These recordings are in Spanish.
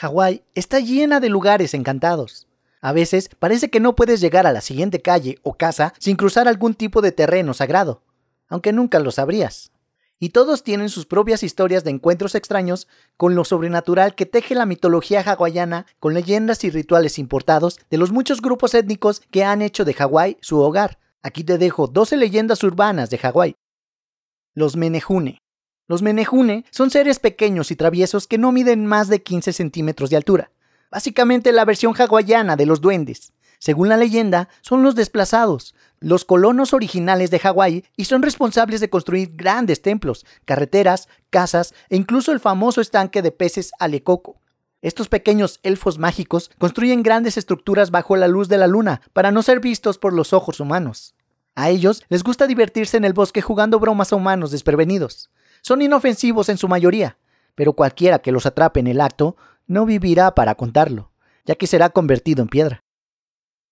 Hawái está llena de lugares encantados. A veces parece que no puedes llegar a la siguiente calle o casa sin cruzar algún tipo de terreno sagrado, aunque nunca lo sabrías. Y todos tienen sus propias historias de encuentros extraños con lo sobrenatural que teje la mitología hawaiana con leyendas y rituales importados de los muchos grupos étnicos que han hecho de Hawái su hogar. Aquí te dejo 12 leyendas urbanas de Hawái. Los Menehune. Los Menehune son seres pequeños y traviesos que no miden más de 15 centímetros de altura. Básicamente la versión hawaiana de los duendes. Según la leyenda, son los desplazados, los colonos originales de Hawái y son responsables de construir grandes templos, carreteras, casas e incluso el famoso estanque de peces Alecoco. Estos pequeños elfos mágicos construyen grandes estructuras bajo la luz de la luna para no ser vistos por los ojos humanos. A ellos les gusta divertirse en el bosque jugando bromas a humanos desprevenidos. Son inofensivos en su mayoría, pero cualquiera que los atrape en el acto no vivirá para contarlo, ya que será convertido en piedra.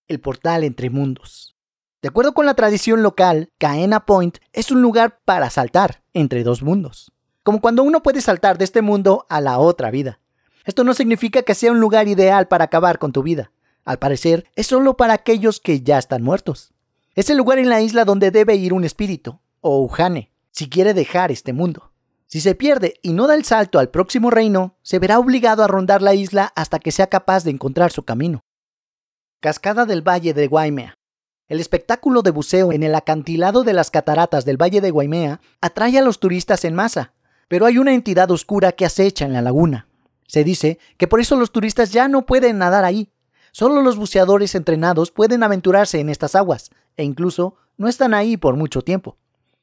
El portal entre mundos. De acuerdo con la tradición local, Kaena Point es un lugar para saltar entre dos mundos, como cuando uno puede saltar de este mundo a la otra vida. Esto no significa que sea un lugar ideal para acabar con tu vida. Al parecer, es solo para aquellos que ya están muertos. Es el lugar en la isla donde debe ir un espíritu, o Uhane, si quiere dejar este mundo. Si se pierde y no da el salto al próximo reino, se verá obligado a rondar la isla hasta que sea capaz de encontrar su camino. Cascada del Valle de Waimea. El espectáculo de buceo en el acantilado de las cataratas del Valle de Waimea atrae a los turistas en masa, pero hay una entidad oscura que acecha en la laguna. Se dice que por eso los turistas ya no pueden nadar ahí. Solo los buceadores entrenados pueden aventurarse en estas aguas, e incluso no están ahí por mucho tiempo.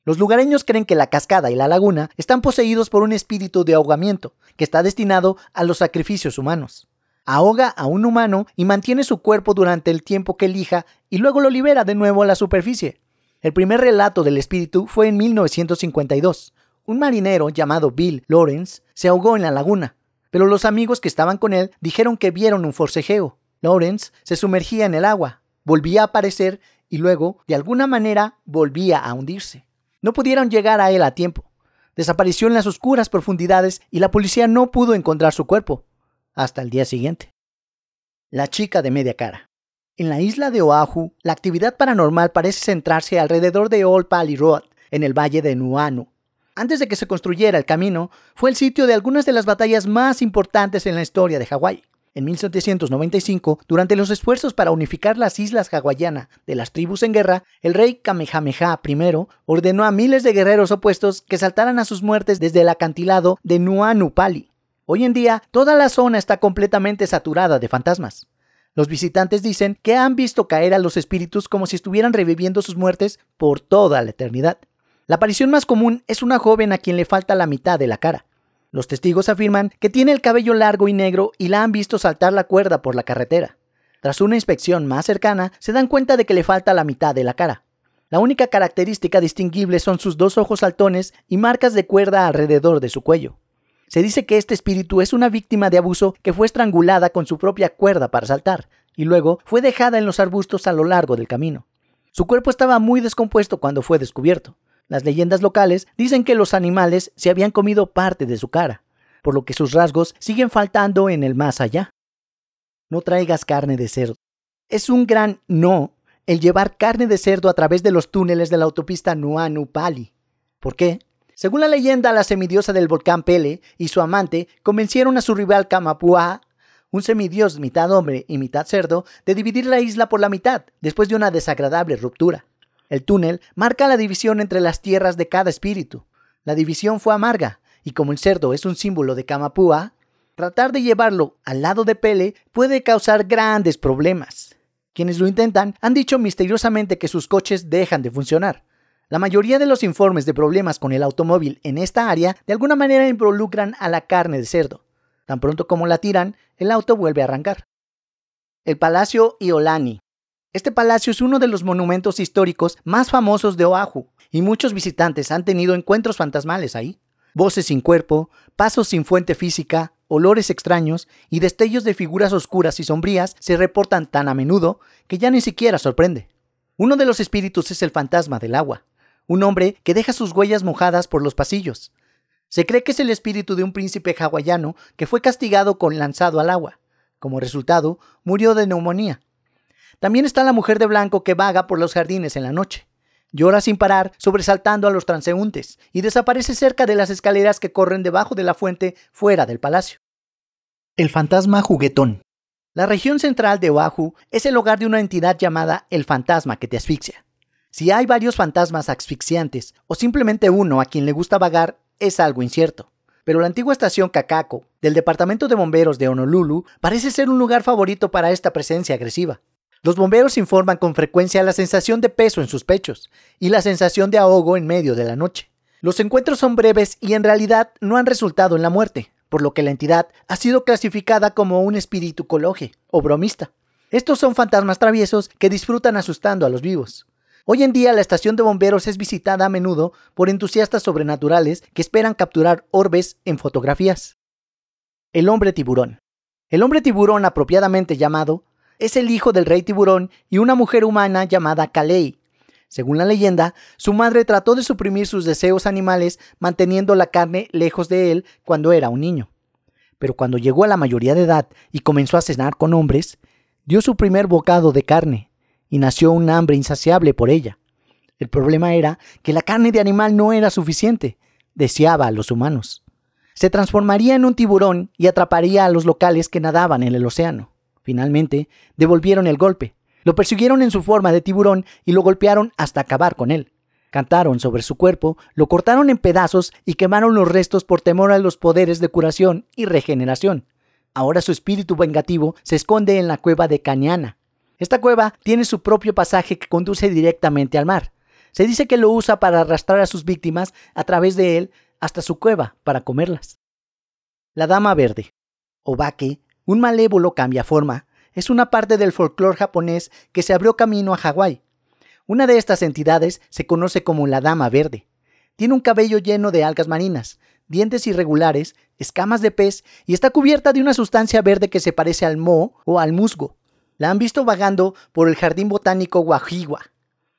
Los lugareños creen que la cascada y la laguna están poseídos por un espíritu de ahogamiento, que está destinado a los sacrificios humanos. Ahoga a un humano y mantiene su cuerpo durante el tiempo que elija y luego lo libera de nuevo a la superficie. El primer relato del espíritu fue en 1952. Un marinero llamado Bill Lawrence se ahogó en la laguna, pero los amigos que estaban con él dijeron que vieron un forcejeo. Lawrence se sumergía en el agua, volvía a aparecer y luego, de alguna manera, volvía a hundirse. No pudieron llegar a él a tiempo. Desapareció en las oscuras profundidades y la policía no pudo encontrar su cuerpo hasta el día siguiente. La chica de media cara. En la isla de Oahu, la actividad paranormal parece centrarse alrededor de Old Pali Road, en el valle de Nuanu. Antes de que se construyera el camino, fue el sitio de algunas de las batallas más importantes en la historia de Hawái. En 1795, durante los esfuerzos para unificar las islas hawaianas de las tribus en guerra, el rey Kamehameha I ordenó a miles de guerreros opuestos que saltaran a sus muertes desde el acantilado de Nuanupali. Hoy en día, toda la zona está completamente saturada de fantasmas. Los visitantes dicen que han visto caer a los espíritus como si estuvieran reviviendo sus muertes por toda la eternidad. La aparición más común es una joven a quien le falta la mitad de la cara. Los testigos afirman que tiene el cabello largo y negro y la han visto saltar la cuerda por la carretera. Tras una inspección más cercana, se dan cuenta de que le falta la mitad de la cara. La única característica distinguible son sus dos ojos saltones y marcas de cuerda alrededor de su cuello. Se dice que este espíritu es una víctima de abuso que fue estrangulada con su propia cuerda para saltar y luego fue dejada en los arbustos a lo largo del camino. Su cuerpo estaba muy descompuesto cuando fue descubierto. Las leyendas locales dicen que los animales se habían comido parte de su cara, por lo que sus rasgos siguen faltando en el más allá. No traigas carne de cerdo. Es un gran no el llevar carne de cerdo a través de los túneles de la autopista Nuanu Pali. ¿Por qué? Según la leyenda, la semidiosa del volcán Pele y su amante convencieron a su rival Kamapua, un semidios mitad hombre y mitad cerdo, de dividir la isla por la mitad, después de una desagradable ruptura. El túnel marca la división entre las tierras de cada espíritu. La división fue amarga, y como el cerdo es un símbolo de Kamapua, tratar de llevarlo al lado de Pele puede causar grandes problemas. Quienes lo intentan han dicho misteriosamente que sus coches dejan de funcionar. La mayoría de los informes de problemas con el automóvil en esta área de alguna manera involucran a la carne de cerdo. Tan pronto como la tiran, el auto vuelve a arrancar. El Palacio Iolani este palacio es uno de los monumentos históricos más famosos de Oahu y muchos visitantes han tenido encuentros fantasmales ahí. Voces sin cuerpo, pasos sin fuente física, olores extraños y destellos de figuras oscuras y sombrías se reportan tan a menudo que ya ni siquiera sorprende. Uno de los espíritus es el fantasma del agua, un hombre que deja sus huellas mojadas por los pasillos. Se cree que es el espíritu de un príncipe hawaiano que fue castigado con lanzado al agua. Como resultado, murió de neumonía. También está la mujer de blanco que vaga por los jardines en la noche. Llora sin parar, sobresaltando a los transeúntes, y desaparece cerca de las escaleras que corren debajo de la fuente fuera del palacio. El fantasma juguetón. La región central de Oahu es el hogar de una entidad llamada el fantasma que te asfixia. Si hay varios fantasmas asfixiantes o simplemente uno a quien le gusta vagar, es algo incierto. Pero la antigua estación Kakako del Departamento de Bomberos de Honolulu parece ser un lugar favorito para esta presencia agresiva. Los bomberos informan con frecuencia la sensación de peso en sus pechos y la sensación de ahogo en medio de la noche. Los encuentros son breves y en realidad no han resultado en la muerte, por lo que la entidad ha sido clasificada como un espíritu cologe o bromista. Estos son fantasmas traviesos que disfrutan asustando a los vivos. Hoy en día la estación de bomberos es visitada a menudo por entusiastas sobrenaturales que esperan capturar orbes en fotografías. El hombre tiburón. El hombre tiburón apropiadamente llamado es el hijo del rey tiburón y una mujer humana llamada Kalei. Según la leyenda, su madre trató de suprimir sus deseos animales manteniendo la carne lejos de él cuando era un niño. Pero cuando llegó a la mayoría de edad y comenzó a cenar con hombres, dio su primer bocado de carne y nació un hambre insaciable por ella. El problema era que la carne de animal no era suficiente, deseaba a los humanos. Se transformaría en un tiburón y atraparía a los locales que nadaban en el océano. Finalmente, devolvieron el golpe. Lo persiguieron en su forma de tiburón y lo golpearon hasta acabar con él. Cantaron sobre su cuerpo, lo cortaron en pedazos y quemaron los restos por temor a los poderes de curación y regeneración. Ahora su espíritu vengativo se esconde en la cueva de Cañana. Esta cueva tiene su propio pasaje que conduce directamente al mar. Se dice que lo usa para arrastrar a sus víctimas a través de él hasta su cueva para comerlas. La Dama Verde, Obake, un malévolo cambia forma, es una parte del folclore japonés que se abrió camino a Hawái. Una de estas entidades se conoce como la Dama Verde. Tiene un cabello lleno de algas marinas, dientes irregulares, escamas de pez y está cubierta de una sustancia verde que se parece al moho o al musgo. La han visto vagando por el jardín botánico Guajiwa.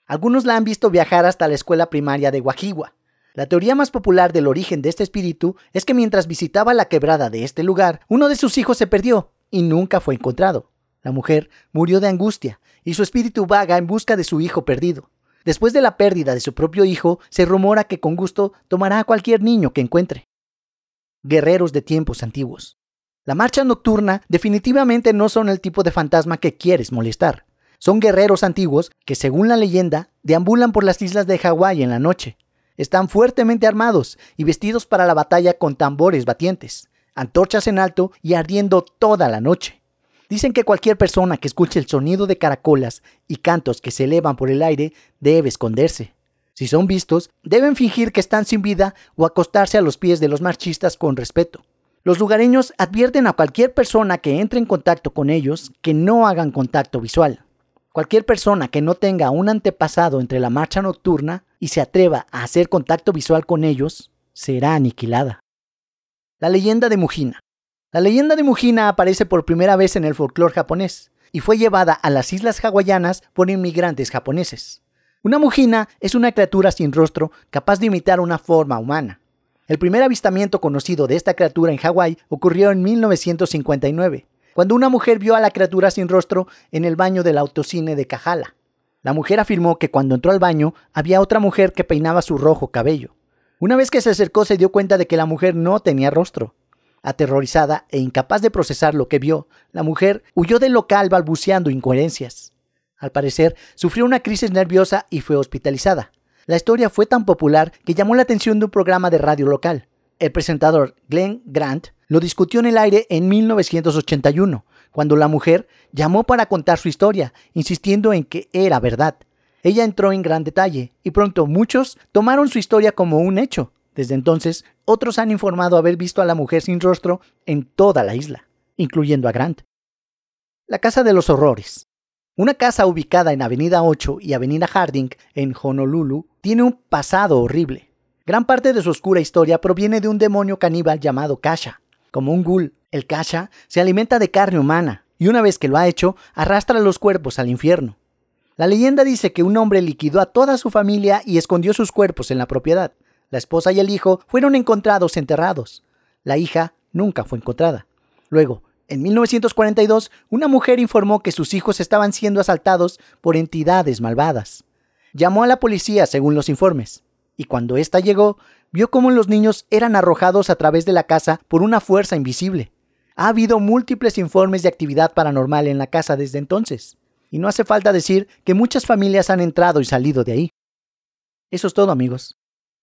Algunos la han visto viajar hasta la escuela primaria de Guajiwa. La teoría más popular del origen de este espíritu es que mientras visitaba la quebrada de este lugar, uno de sus hijos se perdió y nunca fue encontrado. La mujer murió de angustia y su espíritu vaga en busca de su hijo perdido. Después de la pérdida de su propio hijo, se rumora que con gusto tomará a cualquier niño que encuentre. Guerreros de tiempos antiguos. La marcha nocturna definitivamente no son el tipo de fantasma que quieres molestar. Son guerreros antiguos que, según la leyenda, deambulan por las islas de Hawái en la noche, están fuertemente armados y vestidos para la batalla con tambores batientes, antorchas en alto y ardiendo toda la noche. Dicen que cualquier persona que escuche el sonido de caracolas y cantos que se elevan por el aire debe esconderse. Si son vistos, deben fingir que están sin vida o acostarse a los pies de los marchistas con respeto. Los lugareños advierten a cualquier persona que entre en contacto con ellos que no hagan contacto visual. Cualquier persona que no tenga un antepasado entre la marcha nocturna y se atreva a hacer contacto visual con ellos, será aniquilada. La leyenda de Mujina. La leyenda de Mujina aparece por primera vez en el folclore japonés y fue llevada a las islas hawaianas por inmigrantes japoneses. Una Mujina es una criatura sin rostro capaz de imitar una forma humana. El primer avistamiento conocido de esta criatura en Hawái ocurrió en 1959 cuando una mujer vio a la criatura sin rostro en el baño del autocine de Cajala. La mujer afirmó que cuando entró al baño había otra mujer que peinaba su rojo cabello. Una vez que se acercó se dio cuenta de que la mujer no tenía rostro. Aterrorizada e incapaz de procesar lo que vio, la mujer huyó del local balbuceando incoherencias. Al parecer, sufrió una crisis nerviosa y fue hospitalizada. La historia fue tan popular que llamó la atención de un programa de radio local. El presentador Glenn Grant lo discutió en el aire en 1981, cuando la mujer llamó para contar su historia, insistiendo en que era verdad. Ella entró en gran detalle y pronto muchos tomaron su historia como un hecho. Desde entonces, otros han informado haber visto a la mujer sin rostro en toda la isla, incluyendo a Grant. La Casa de los Horrores. Una casa ubicada en Avenida 8 y Avenida Harding, en Honolulu, tiene un pasado horrible. Gran parte de su oscura historia proviene de un demonio caníbal llamado Kasha, como un ghoul, el Kasha se alimenta de carne humana y una vez que lo ha hecho, arrastra los cuerpos al infierno. La leyenda dice que un hombre liquidó a toda su familia y escondió sus cuerpos en la propiedad. La esposa y el hijo fueron encontrados enterrados. La hija nunca fue encontrada. Luego, en 1942, una mujer informó que sus hijos estaban siendo asaltados por entidades malvadas. Llamó a la policía según los informes, y cuando ésta llegó, vio cómo los niños eran arrojados a través de la casa por una fuerza invisible. Ha habido múltiples informes de actividad paranormal en la casa desde entonces, y no hace falta decir que muchas familias han entrado y salido de ahí. Eso es todo amigos.